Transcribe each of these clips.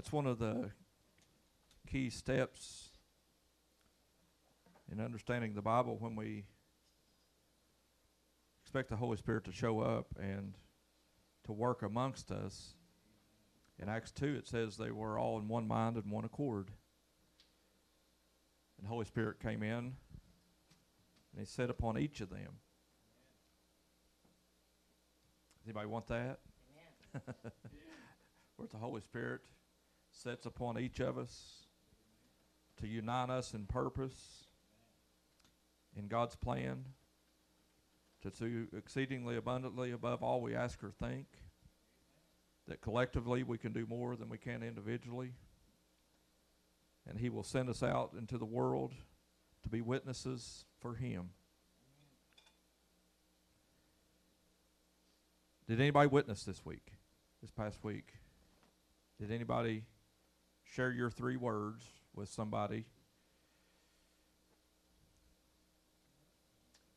That's one of the key steps in understanding the Bible when we expect the Holy Spirit to show up and to work amongst us. In Acts 2, it says they were all in one mind and one accord. And the Holy Spirit came in and He sat upon each of them. Does anybody want that? Where the Holy Spirit sets upon each of us to unite us in purpose, in God's plan, to do exceedingly abundantly above all we ask or think, that collectively we can do more than we can individually, and He will send us out into the world to be witnesses for Him. Did anybody witness this week, this past week? Did anybody share your three words with somebody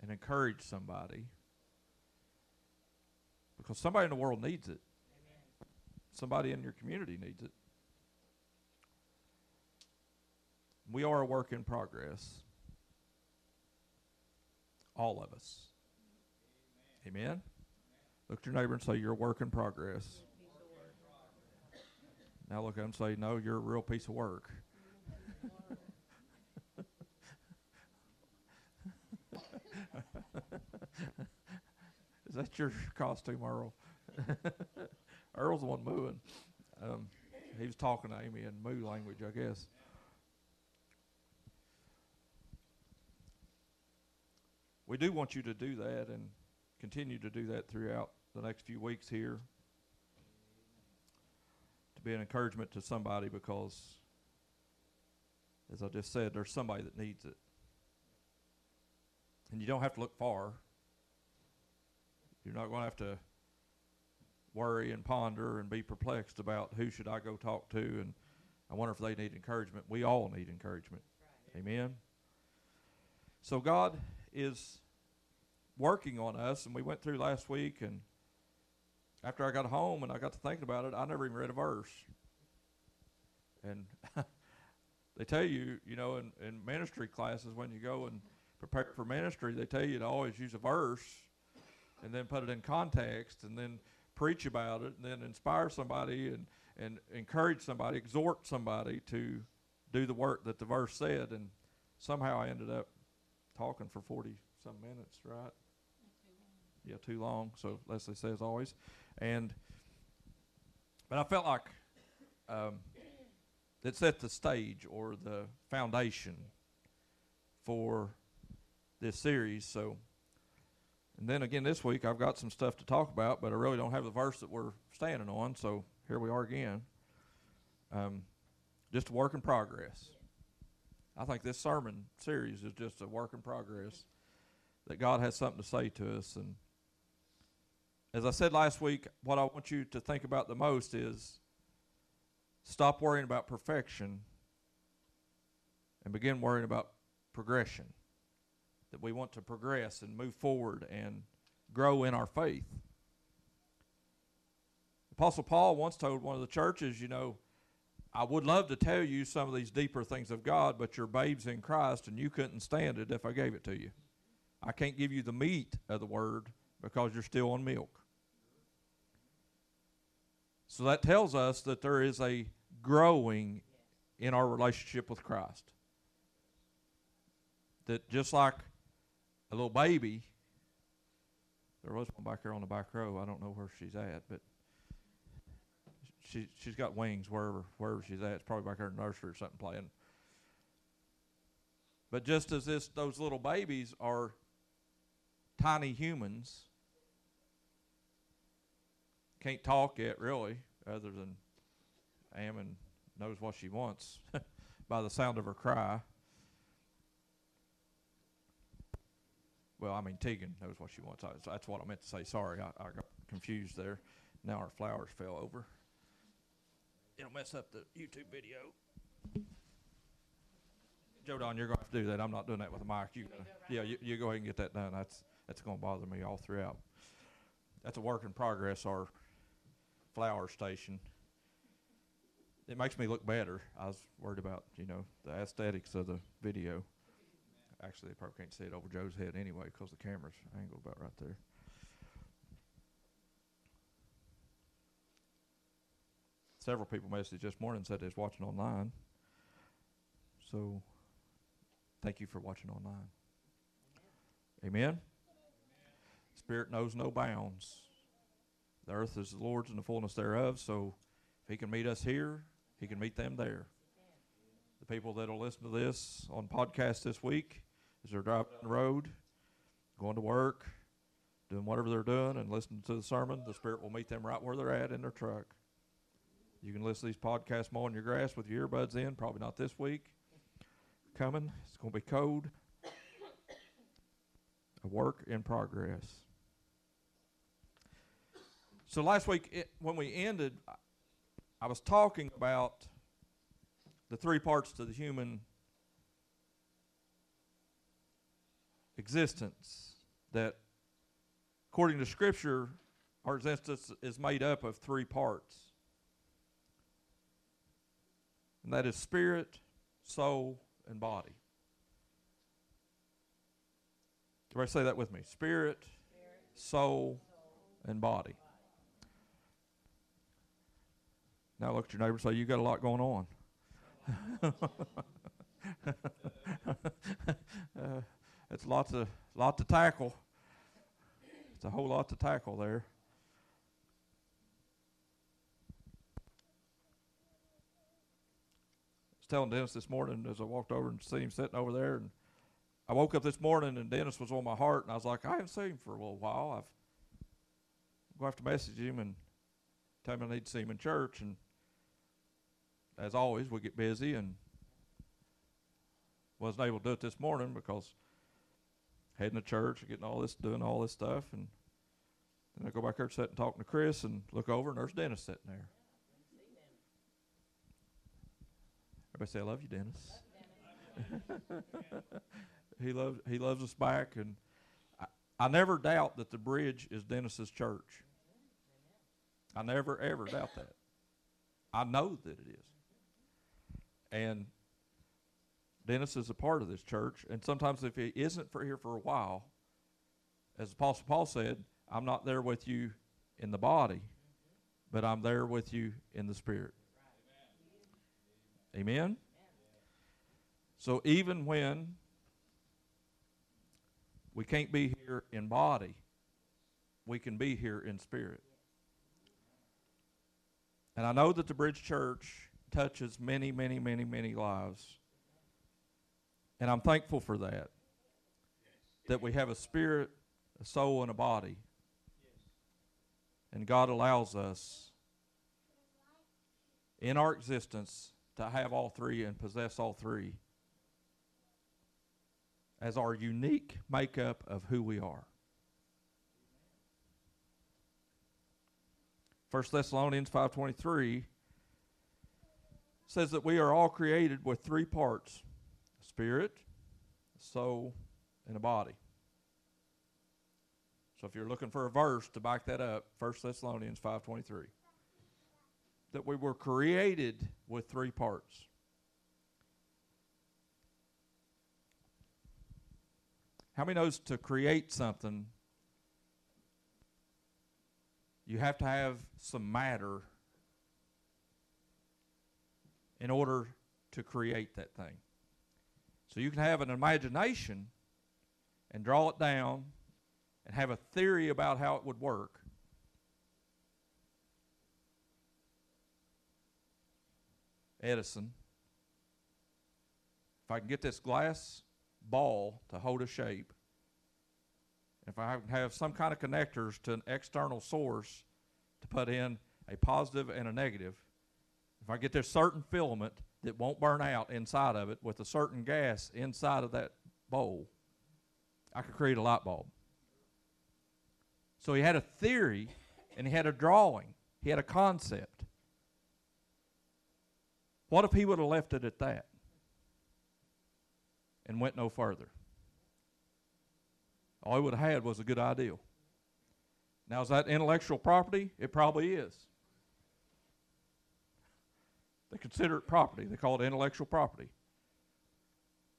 and encourage somebody? Because somebody in the world needs it. Somebody in your community needs it. We are a work in progress. All of us. Amen. Look at your neighbor and say, You're a work in progress. Now look at him and say, No, you're a real piece of work. Is that your costume, Earl? Earl's the one mooing. Um, he was talking to Amy in moo language, I guess. We do want you to do that and continue to do that throughout the next few weeks here be an encouragement to somebody because, as I just said, there's somebody that needs it. And you don't have to look far. You're not going to have to worry and ponder and be perplexed about who should I go talk to and I wonder if they need encouragement. We all need encouragement. Amen. So God is working on us and we went through last week and after I got home and I got to thinking about it, I never even read a verse. And they tell you, you know, in, in ministry classes when you go and prepare for ministry, they tell you to always use a verse and then put it in context and then preach about it and then inspire somebody and, and encourage somebody, exhort somebody to do the work that the verse said. And somehow I ended up talking for 40 some minutes, right? Yeah, too long. So Leslie says always. And, but I felt like um, it set the stage or the foundation for this series. So, and then again this week I've got some stuff to talk about, but I really don't have the verse that we're standing on. So here we are again. Um, just a work in progress. I think this sermon series is just a work in progress. That God has something to say to us. And as I said last week, what I want you to think about the most is stop worrying about perfection and begin worrying about progression that we want to progress and move forward and grow in our faith. Apostle Paul once told one of the churches, you know, I would love to tell you some of these deeper things of God, but you're babes in Christ and you couldn't stand it if I gave it to you. I can't give you the meat of the word because you're still on milk. So that tells us that there is a growing in our relationship with Christ. That just like a little baby, there was one back there on the back row. I don't know where she's at, but she she's got wings wherever wherever she's at. It's probably back the nursery or something playing. But just as this those little babies are tiny humans, can't talk yet really, other than Ammon knows what she wants by the sound of her cry. Well, I mean, Tegan knows what she wants. I, that's what I meant to say. Sorry, I, I got confused there. Now our flowers fell over. It'll mess up the YouTube video. Joe Don, you're going to have to do that. I'm not doing that with a mic. You, gotta, yeah, you, you go ahead and get that done. That's that's going to bother me all throughout. That's a work in progress. Our flower station. it makes me look better. I was worried about you know the aesthetics of the video. Actually, they probably can't see it over Joe's head anyway because the camera's angled about right there. Several people messaged this morning said they was watching online. So, thank you for watching online. Amen. Spirit knows no bounds. The earth is the Lord's and the fullness thereof. So, if He can meet us here, He can meet them there. The people that will listen to this on podcast this week, as they're driving the road, going to work, doing whatever they're doing, and listening to the sermon, the Spirit will meet them right where they're at in their truck. You can listen to these podcasts mowing your grass with your earbuds in. Probably not this week. Coming. It's going to be cold. A work in progress. So last week, when we ended, I was talking about the three parts to the human existence that, according to Scripture, our existence is made up of three parts. And that is spirit, soul, and body. Everybody say that with me. Spirit, spirit soul, soul, and body. Now look at your neighbor and say, You got a lot going on. uh, it's lots of lot to tackle. It's a whole lot to tackle there. I was telling Dennis this morning as I walked over and see him sitting over there, and I woke up this morning and Dennis was on my heart, and I was like, I haven't seen him for a little while. I've I'm going to have to message him and tell him I need to see him in church, and as always, we get busy and wasn't able to do it this morning because heading to church getting all this, doing all this stuff, and then I go back there, and sit and talk to Chris, and look over, and there's Dennis sitting there. Everybody say, "I love you, Dennis." he loves he loves us back, and I, I never doubt that the bridge is Dennis's church. I never ever doubt that. I know that it is. And Dennis is a part of this church. And sometimes if he isn't for here for a while, as Apostle Paul said, I'm not there with you in the body, but I'm there with you in the spirit. Amen? Amen? So even when we can't be here in body, we can be here in spirit. And I know that the Bridge Church touches many, many, many, many lives. And I'm thankful for that. That we have a spirit, a soul, and a body. And God allows us in our existence to have all three and possess all three as our unique makeup of who we are. 1 Thessalonians 5:23 says that we are all created with three parts spirit, soul, and a body. So if you're looking for a verse to back that up, 1 Thessalonians 5.23. That we were created with three parts. How many knows to create something, you have to have some matter in order to create that thing. So you can have an imagination and draw it down and have a theory about how it would work. Edison, if I can get this glass ball to hold a shape, if I can have some kind of connectors to an external source to put in a positive and a negative, if I get this certain filament that won't burn out inside of it with a certain gas inside of that bowl, I could create a light bulb. So he had a theory and he had a drawing, he had a concept. What if he would have left it at that and went no further? All he would have had was a good idea. Now, is that intellectual property? It probably is. They consider it property. They call it intellectual property.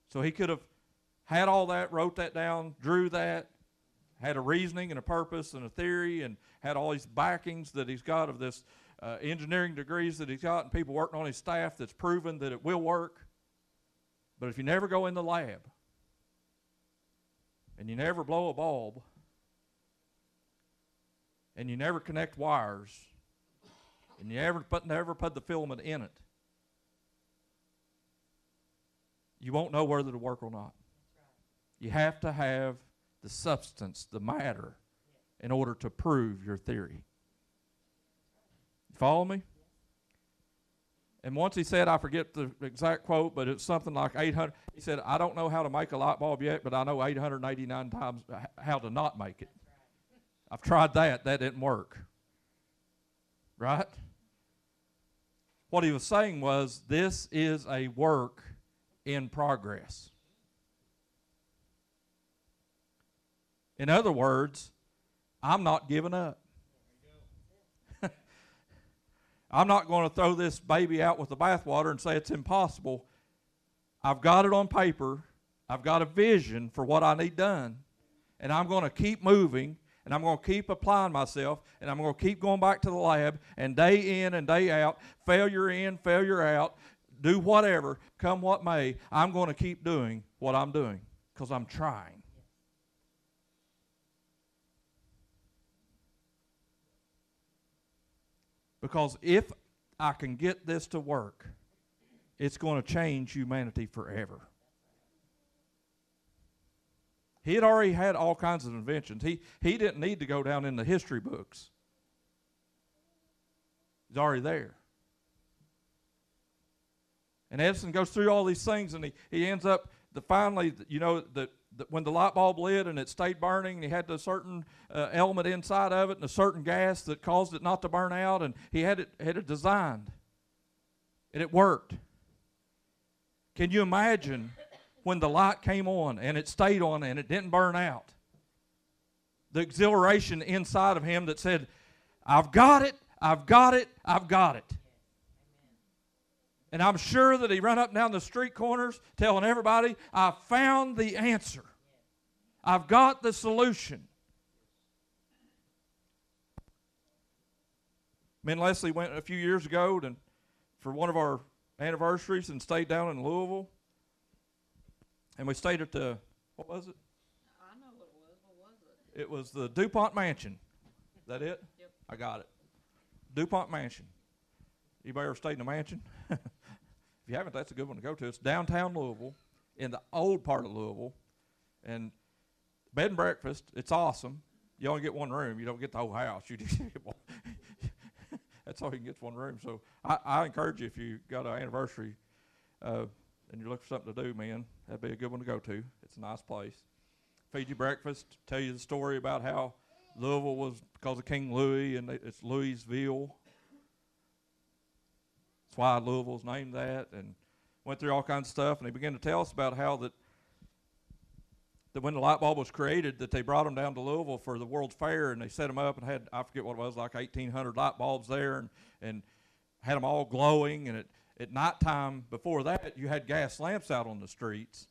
So he could have had all that, wrote that down, drew that, had a reasoning and a purpose and a theory, and had all these backings that he's got of this uh, engineering degrees that he's got, and people working on his staff that's proven that it will work. But if you never go in the lab and you never blow a bulb and you never connect wires and you never put, never put the filament in it, you won't know whether it'll work or not. You have to have the substance, the matter, in order to prove your theory. Follow me? And once he said, I forget the exact quote, but it's something like 800. He said, I don't know how to make a light bulb yet, but I know 889 times how to not make it. I've tried that. That didn't work. Right? What he was saying was, this is a work in progress. In other words, I'm not giving up. I'm not going to throw this baby out with the bathwater and say it's impossible. I've got it on paper. I've got a vision for what I need done. And I'm going to keep moving and I'm going to keep applying myself and I'm going to keep going back to the lab and day in and day out, failure in, failure out, do whatever, come what may, I'm going to keep doing what I'm doing because I'm trying. Because if I can get this to work, it's going to change humanity forever. He had already had all kinds of inventions. He, he didn't need to go down in the history books. He's already there. And Edison goes through all these things and he, he ends up the finally, you know, the, the, when the light bulb lit and it stayed burning, and he had a certain uh, element inside of it and a certain gas that caused it not to burn out, and he had it had it designed, and it worked. Can you imagine when the light came on and it stayed on and it didn't burn out? The exhilaration inside of him that said, "I've got it, I've got it, I've got it." And I'm sure that he ran up and down the street corners telling everybody, I found the answer. I've got the solution. Me and Leslie went a few years ago and for one of our anniversaries and stayed down in Louisville. And we stayed at the, what was it? I know what it was. What was it? It was the DuPont Mansion. Is that it? Yep. I got it. DuPont Mansion. Anybody ever stayed in a mansion? If you haven't, that's a good one to go to. It's downtown Louisville, in the old part of Louisville, and bed and breakfast. It's awesome. You only get one room. You don't get the whole house. You just get one. that's all you can get one room. So I, I encourage you if you got an anniversary uh, and you're looking for something to do, man, that'd be a good one to go to. It's a nice place. Feed you breakfast. Tell you the story about how Louisville was because of King Louis, and it's Louisville why Louisville's named that, and went through all kinds of stuff. And he began to tell us about how that that when the light bulb was created, that they brought them down to Louisville for the World's Fair, and they set them up and had I forget what it was, like 1,800 light bulbs there, and and had them all glowing. And at at nighttime before that, you had gas lamps out on the streets,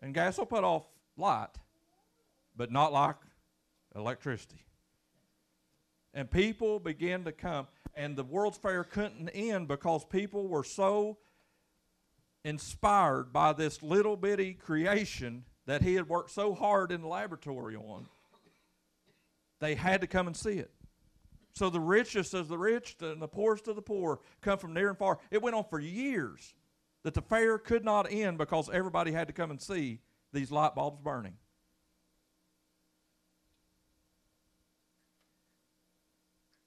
and gas will put off light, but not like electricity. And people began to come and the World's Fair couldn't end because people were so inspired by this little bitty creation that he had worked so hard in the laboratory on. They had to come and see it. So the richest of the rich and the poorest of the poor come from near and far. It went on for years that the fair could not end because everybody had to come and see these light bulbs burning.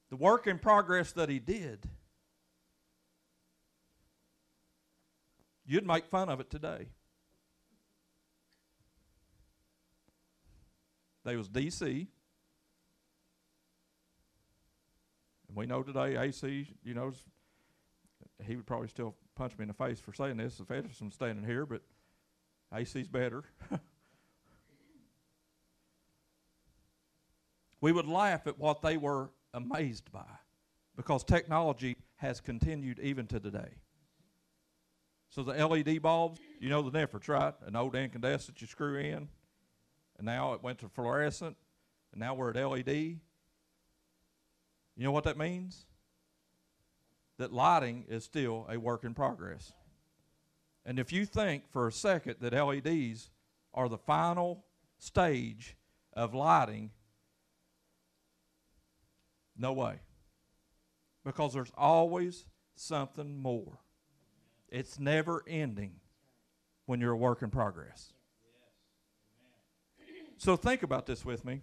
The work in progress that he did, you'd make fun of it today. There was DC. And we know today AC, you know, he would probably still punch me in the face for saying this if Edison's standing here, but AC's better. we would laugh at what they were amazed by because technology has continued even to today. So the LED bulbs, you know the difference, right? An old incandescent you screw in, and now it went to fluorescent, and now we're at LED. You know what that means? That lighting is still a work in progress. And if you think for a second that LEDs are the final stage of lighting, no way. Because there's always something more. It's never ending when you're a work in progress. So think about this with me.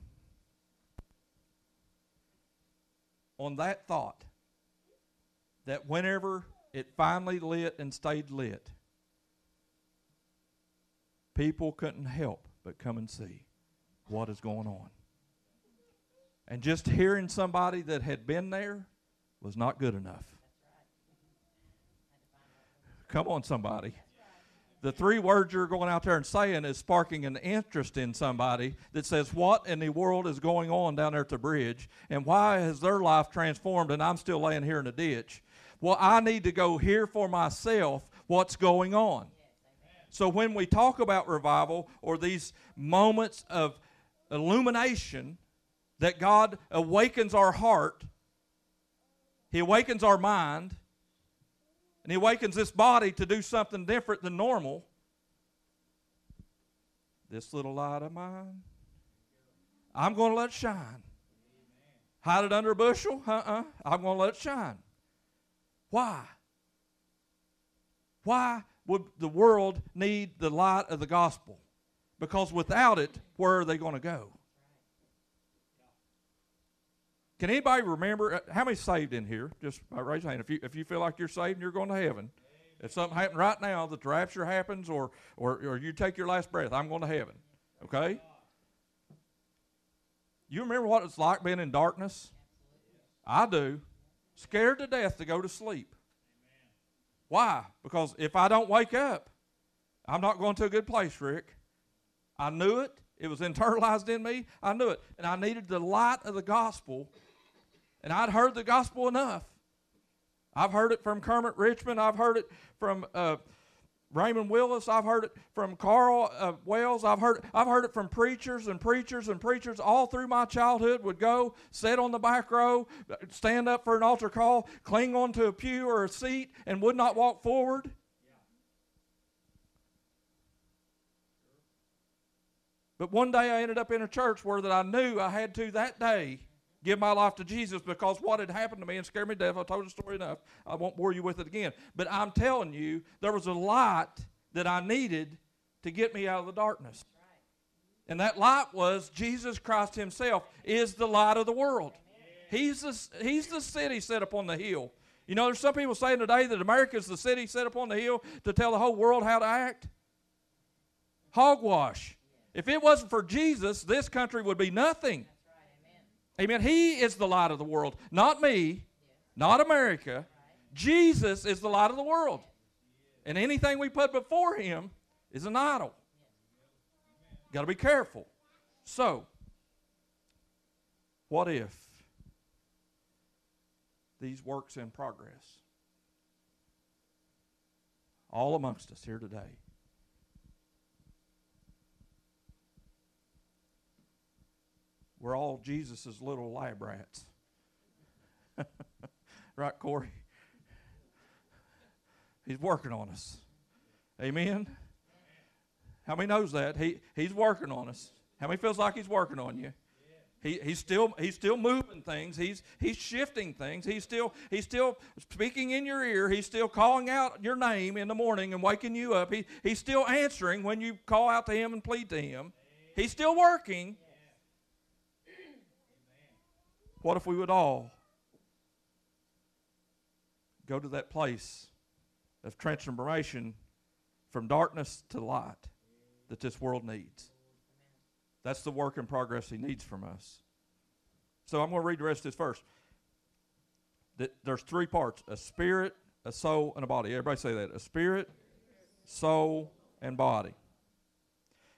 On that thought, that whenever it finally lit and stayed lit, people couldn't help but come and see what is going on. And just hearing somebody that had been there was not good enough. Come on, somebody. The three words you're going out there and saying is sparking an interest in somebody that says, What in the world is going on down there at the bridge? And why has their life transformed and I'm still laying here in a ditch? Well, I need to go hear for myself what's going on. So when we talk about revival or these moments of illumination that God awakens our heart, He awakens our mind, and He awakens this body to do something different than normal. This little light of mine, I'm going to let it shine. Hide it under a bushel? Uh uh-uh. uh. i am going to let it shine. Why? Why would the world need the light of the gospel? Because without it, where are they going to go? Can anybody remember uh, how many saved in here? Just raise your hand. If you if you feel like you're saved and you're going to heaven, if something happened right now, that the rapture happens, or or or you take your last breath, I'm going to heaven. Okay. You remember what it's like being in darkness? I do. Scared to death to go to sleep. Why? Because if I don't wake up, I'm not going to a good place, Rick. I knew it. It was internalized in me. I knew it. And I needed the light of the gospel. And I'd heard the gospel enough. I've heard it from Kermit Richmond. I've heard it from uh, Raymond Willis. I've heard it from Carl uh, Wells. I've heard I've heard it from preachers and preachers and preachers all through my childhood. Would go sit on the back row, stand up for an altar call, cling onto a pew or a seat, and would not walk forward. But one day I ended up in a church where that I knew I had to that day give my life to Jesus because what had happened to me and scared me to death. I told the story enough. I won't bore you with it again. But I'm telling you, there was a light that I needed to get me out of the darkness. And that light was Jesus Christ Himself is the light of the world. He's the, he's the city set upon the hill. You know, there's some people saying today that America is the city set upon the hill to tell the whole world how to act. Hogwash. If it wasn't for Jesus, this country would be nothing. Amen. He is the light of the world, not me, not America. Jesus is the light of the world. And anything we put before him is an idol. Got to be careful. So, what if these works in progress, all amongst us here today, we're all Jesus's little lab rats. right, Corey? He's working on us. Amen. How many knows that? He he's working on us. How many feels like he's working on you? He, he's still he's still moving things. He's he's shifting things. He's still he's still speaking in your ear. He's still calling out your name in the morning and waking you up. He he's still answering when you call out to him and plead to him. He's still working. What if we would all go to that place of transformation from darkness to light that this world needs? That's the work in progress he needs from us. So I'm going to read the rest of this first. There's three parts a spirit, a soul, and a body. Everybody say that. A spirit, soul, and body.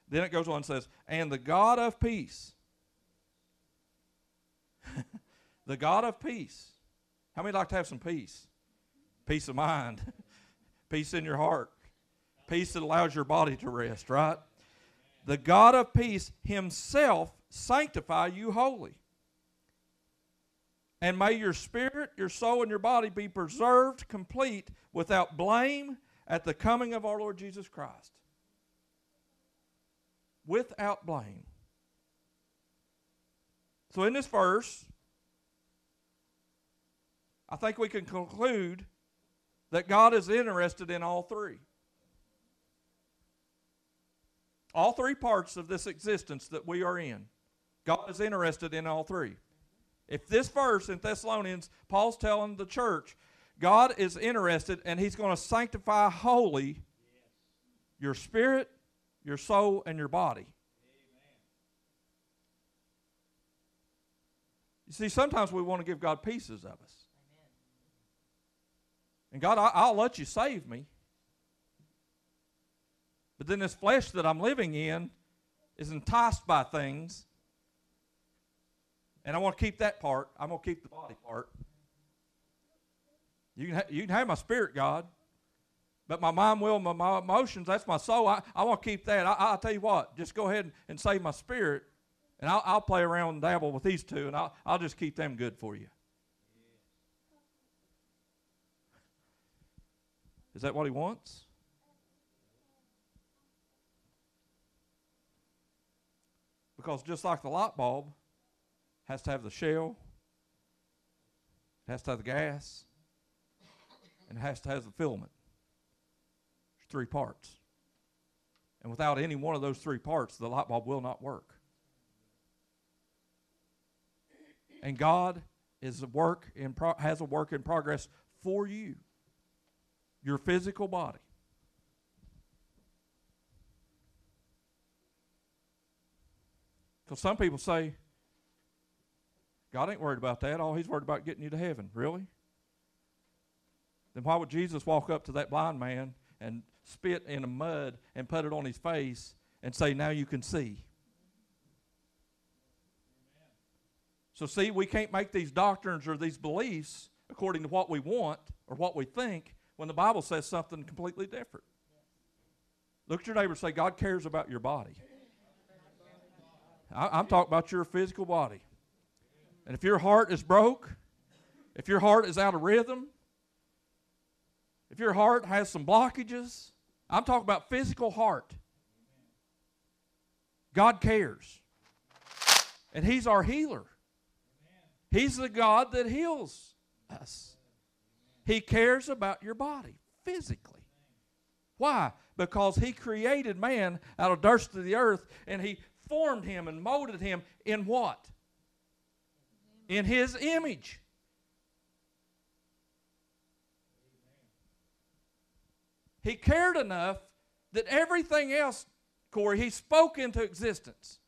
Then it goes on and says, And the God of peace the God of peace. How many like to have some peace? Peace of mind, peace in your heart, Peace that allows your body to rest, right? The God of peace himself sanctify you wholly. And may your spirit, your soul, and your body be preserved complete without blame at the coming of our Lord Jesus Christ. Without blame. So, in this verse, I think we can conclude that God is interested in all three. All three parts of this existence that we are in. God is interested in all three. If this verse in Thessalonians, Paul's telling the church, God is interested and he's going to sanctify wholly your spirit, your soul, and your body. You see, sometimes we want to give God pieces of us. And God, I, will let you save me. But then this flesh that I'm living in is enticed by things. And I want to keep that part. I'm going to keep the body part. You can, ha- you can have my spirit, God. But my mind, will, my, my emotions, that's my soul. I, I want to keep that. I, will tell you what, just go ahead and, and save my spirit. And I'll, I'll play around and dabble with these two, and I'll, I'll just keep them good for you. Is that what he wants? Because just like the light bulb has to have the shell, it has to have the gas, and it has to have the filament. There's three parts. And without any one of those three parts, the light bulb will not work. And God is a work in pro- has a work in progress for you, your physical body. Because some people say, God ain't worried about that. All he's worried about getting you to heaven. Really? Then why would Jesus walk up to that blind man and spit in the mud and put it on his face and say, Now you can see? So, see, we can't make these doctrines or these beliefs according to what we want or what we think when the Bible says something completely different. Look at your neighbor and say, God cares about your body. I, am talking about your physical body. And if your heart is broke, if your heart is out of rhythm, if your heart has some blockages, I'm talking about physical heart. God cares. And He's our healer. He's the God that heals us. He cares about your body physically. Why? Because He created man out of dust of the earth and He formed him and molded him in what? In his image. He cared enough that everything else, Corey, he spoke into existence.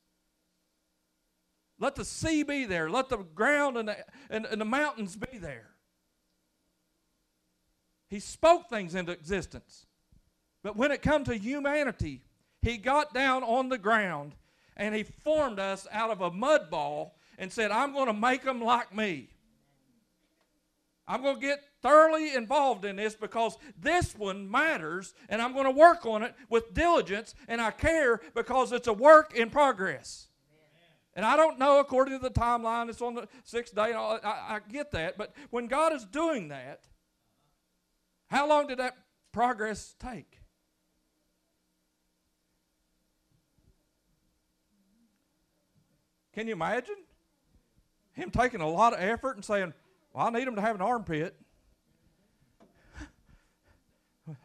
Let the sea be there. Let the ground and the, and, and the mountains be there. He spoke things into existence. But when it come to humanity, he got down on the ground and he formed us out of a mud ball and said, I'm going to make them like me. I'm going to get thoroughly involved in this because this one matters and I'm going to work on it with diligence and I care because it's a work in progress. And I don't know according to the timeline, it's on the sixth day. I, I get that. But when God is doing that, how long did that progress take? Can you imagine? Him taking a lot of effort and saying, Well, I need him to have an armpit. I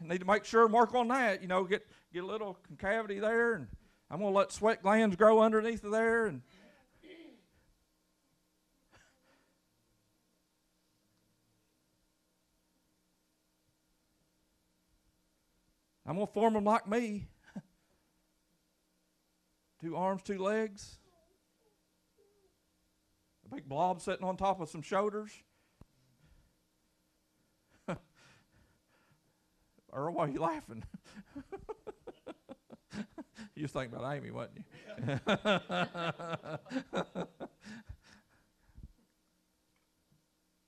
need to make sure and work on that. You know, get get a little concavity there, and I'm going to let sweat glands grow underneath of there, and I'm going to form them like me. two arms, two legs A big blob sitting on top of some shoulders. Earl, why are you laughing? you was thinking about Amy, wasn't you?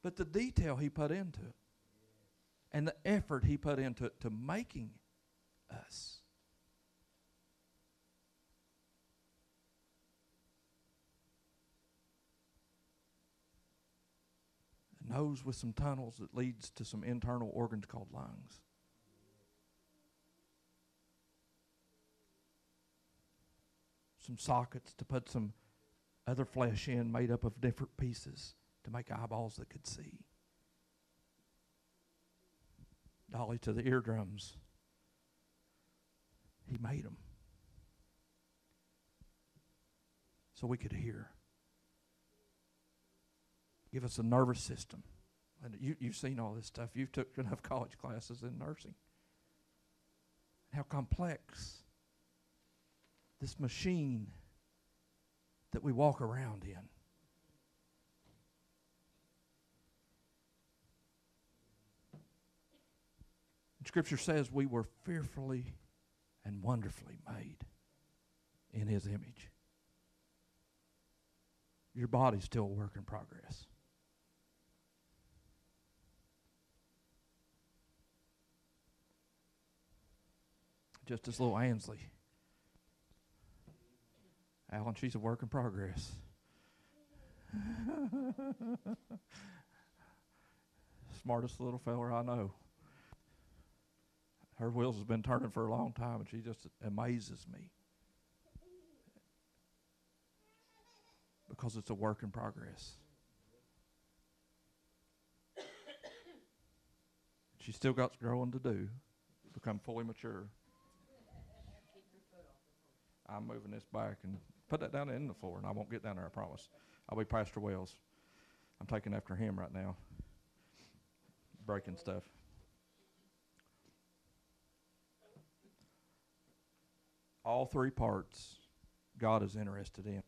but the detail he put into it and the effort he put into it to making us. A nose with some tunnels that leads to some internal organs called lungs. Some sockets to put some other flesh in made up of different pieces to make eyeballs that could see. Dolly to the eardrums. He made them so we could hear. Give us a nervous system. And you, you've seen all this stuff. You've took enough college classes in nursing. How complex this machine that we walk around in. Scripture says we were fearfully and wonderfully made in His image. Your body's still a work in progress. Just as little Ansley. Alan, she's a work in progress. Smartest little feller I know. Her wheels has been turning for a long time, and she just amazes me. Because it's a work in progress. She's still got growing to do to become fully mature. I'm moving this back and put that down in the floor, and I won't get down there, I promise. I'll be Pastor Wells. I'm taking after him right now, breaking stuff. All three parts God is interested in.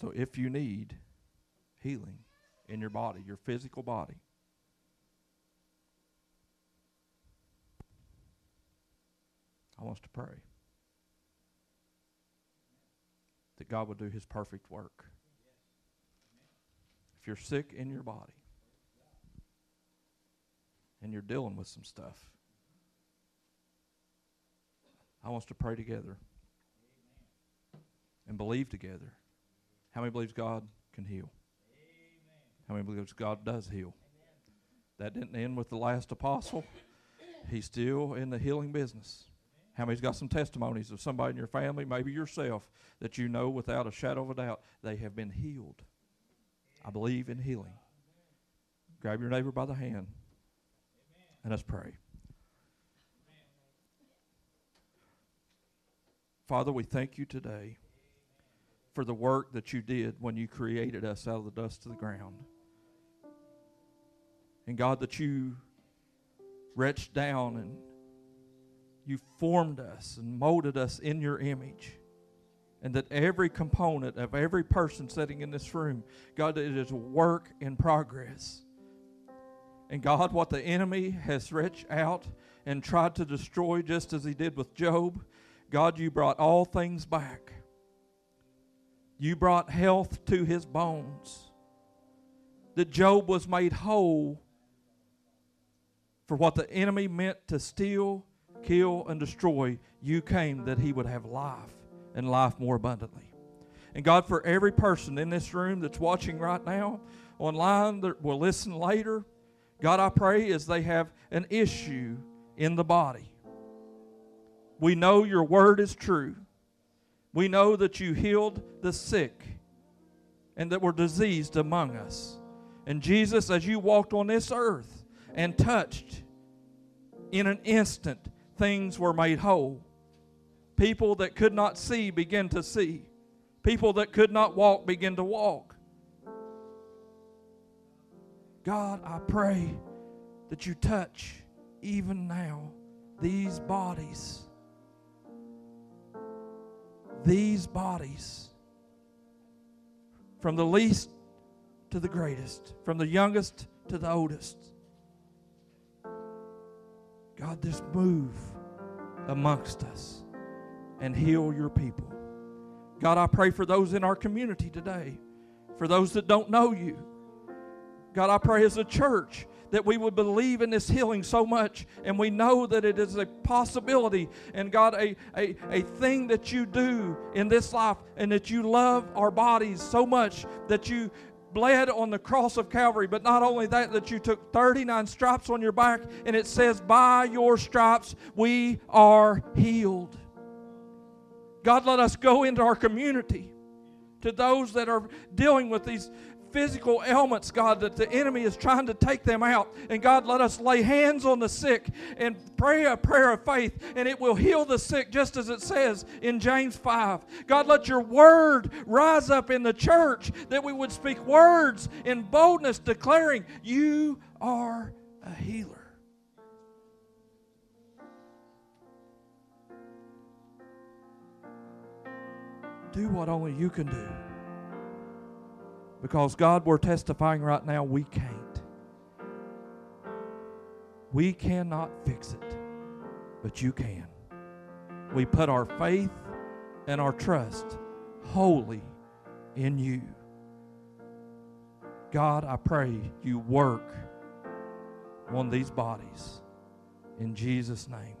So if you need healing in your body, your physical body, I want us to pray that God will do his perfect work. If you're sick in your body and you're dealing with some stuff, I want us to pray together and believe together. How many believes God can heal? How many believes God does heal? That didn't end with the last apostle. He's still in the healing business. How many's got some testimonies of somebody in your family, maybe yourself, that you know without a shadow of a doubt they have been healed? I believe in healing. Grab your neighbor by the hand and let's pray. Father, we thank you today for the work that you did when you created us out of the dust of the ground. And God, that you reached down and you formed us and molded us in your image. And that every component of every person sitting in this room, God, it is a work in progress. And God, what the enemy has reached out and tried to destroy, just as he did with Job, God, you brought all things back. You brought health to his bones. That Job was made whole for what the enemy meant to steal, kill, and destroy, you came that he would have life and life more abundantly. And God, for every person in this room that's watching right now, online, that will listen later, God, I pray as they have an issue in the body. We know your word is true. We know that you healed the sick and that were diseased among us. And Jesus, as you walked on this earth and touched, in an instant, things were made whole. People that could not see began to see. People that could not walk began to walk. God, I pray that you touch even now these bodies. These bodies. From the least to the greatest, from the youngest to the oldest. God, just move amongst us and heal your people. God, I pray for those in our community today, for those that don't know you. God, I pray as a church that we would believe in this healing so much and we know that it is a possibility and God, a, a, a thing that you do in this life and that you love our bodies so much that you bled on the cross of Calvary, but not only that, that you took 39 stripes on your back and it says, By your stripes we are healed. God, let us go into our community to those that are dealing with these physical ailments, God, that the enemy is trying to take them out. And God, let us lay hands on the sick and pray a prayer of faith, and it will heal the sick, just as it says in James 5. God, let your word rise up in the church that we would speak words in boldness, declaring, You are a healer. Do what only you can do. Because, God, we're testifying right now we can't. We cannot fix it, but you can. We put our faith and our trust wholly in you. God, I pray you work on these bodies in Jesus' name.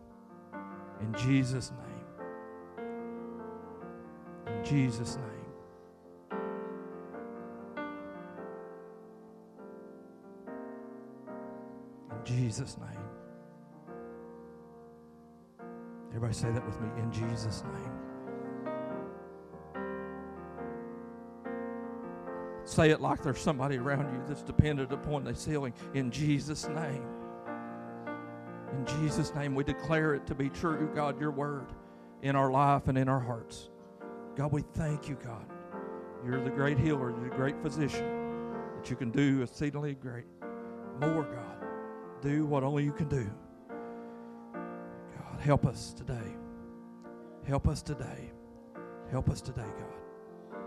In Jesus' name. In Jesus' name. Jesus' name. Everybody say that with me. In Jesus' name. Say it like there's somebody around you that's dependent upon this healing. In Jesus' name. In Jesus' name, we declare it to be true, God, your word in our life and in our hearts. God, we thank you, God. You're the great healer, you're the great physician that you can do exceedingly great. More, God do what only you can do. God, help us today. Help us today. Help us today, God.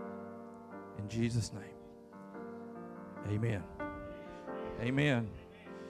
In Jesus' name. Amen. Amen.